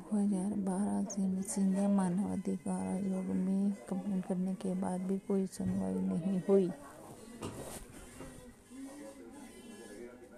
दो हज़ार बारह से मसीह मानवाधिकार आयोग में कंप्लेंट करने के बाद भी कोई सुनवाई नहीं हुई।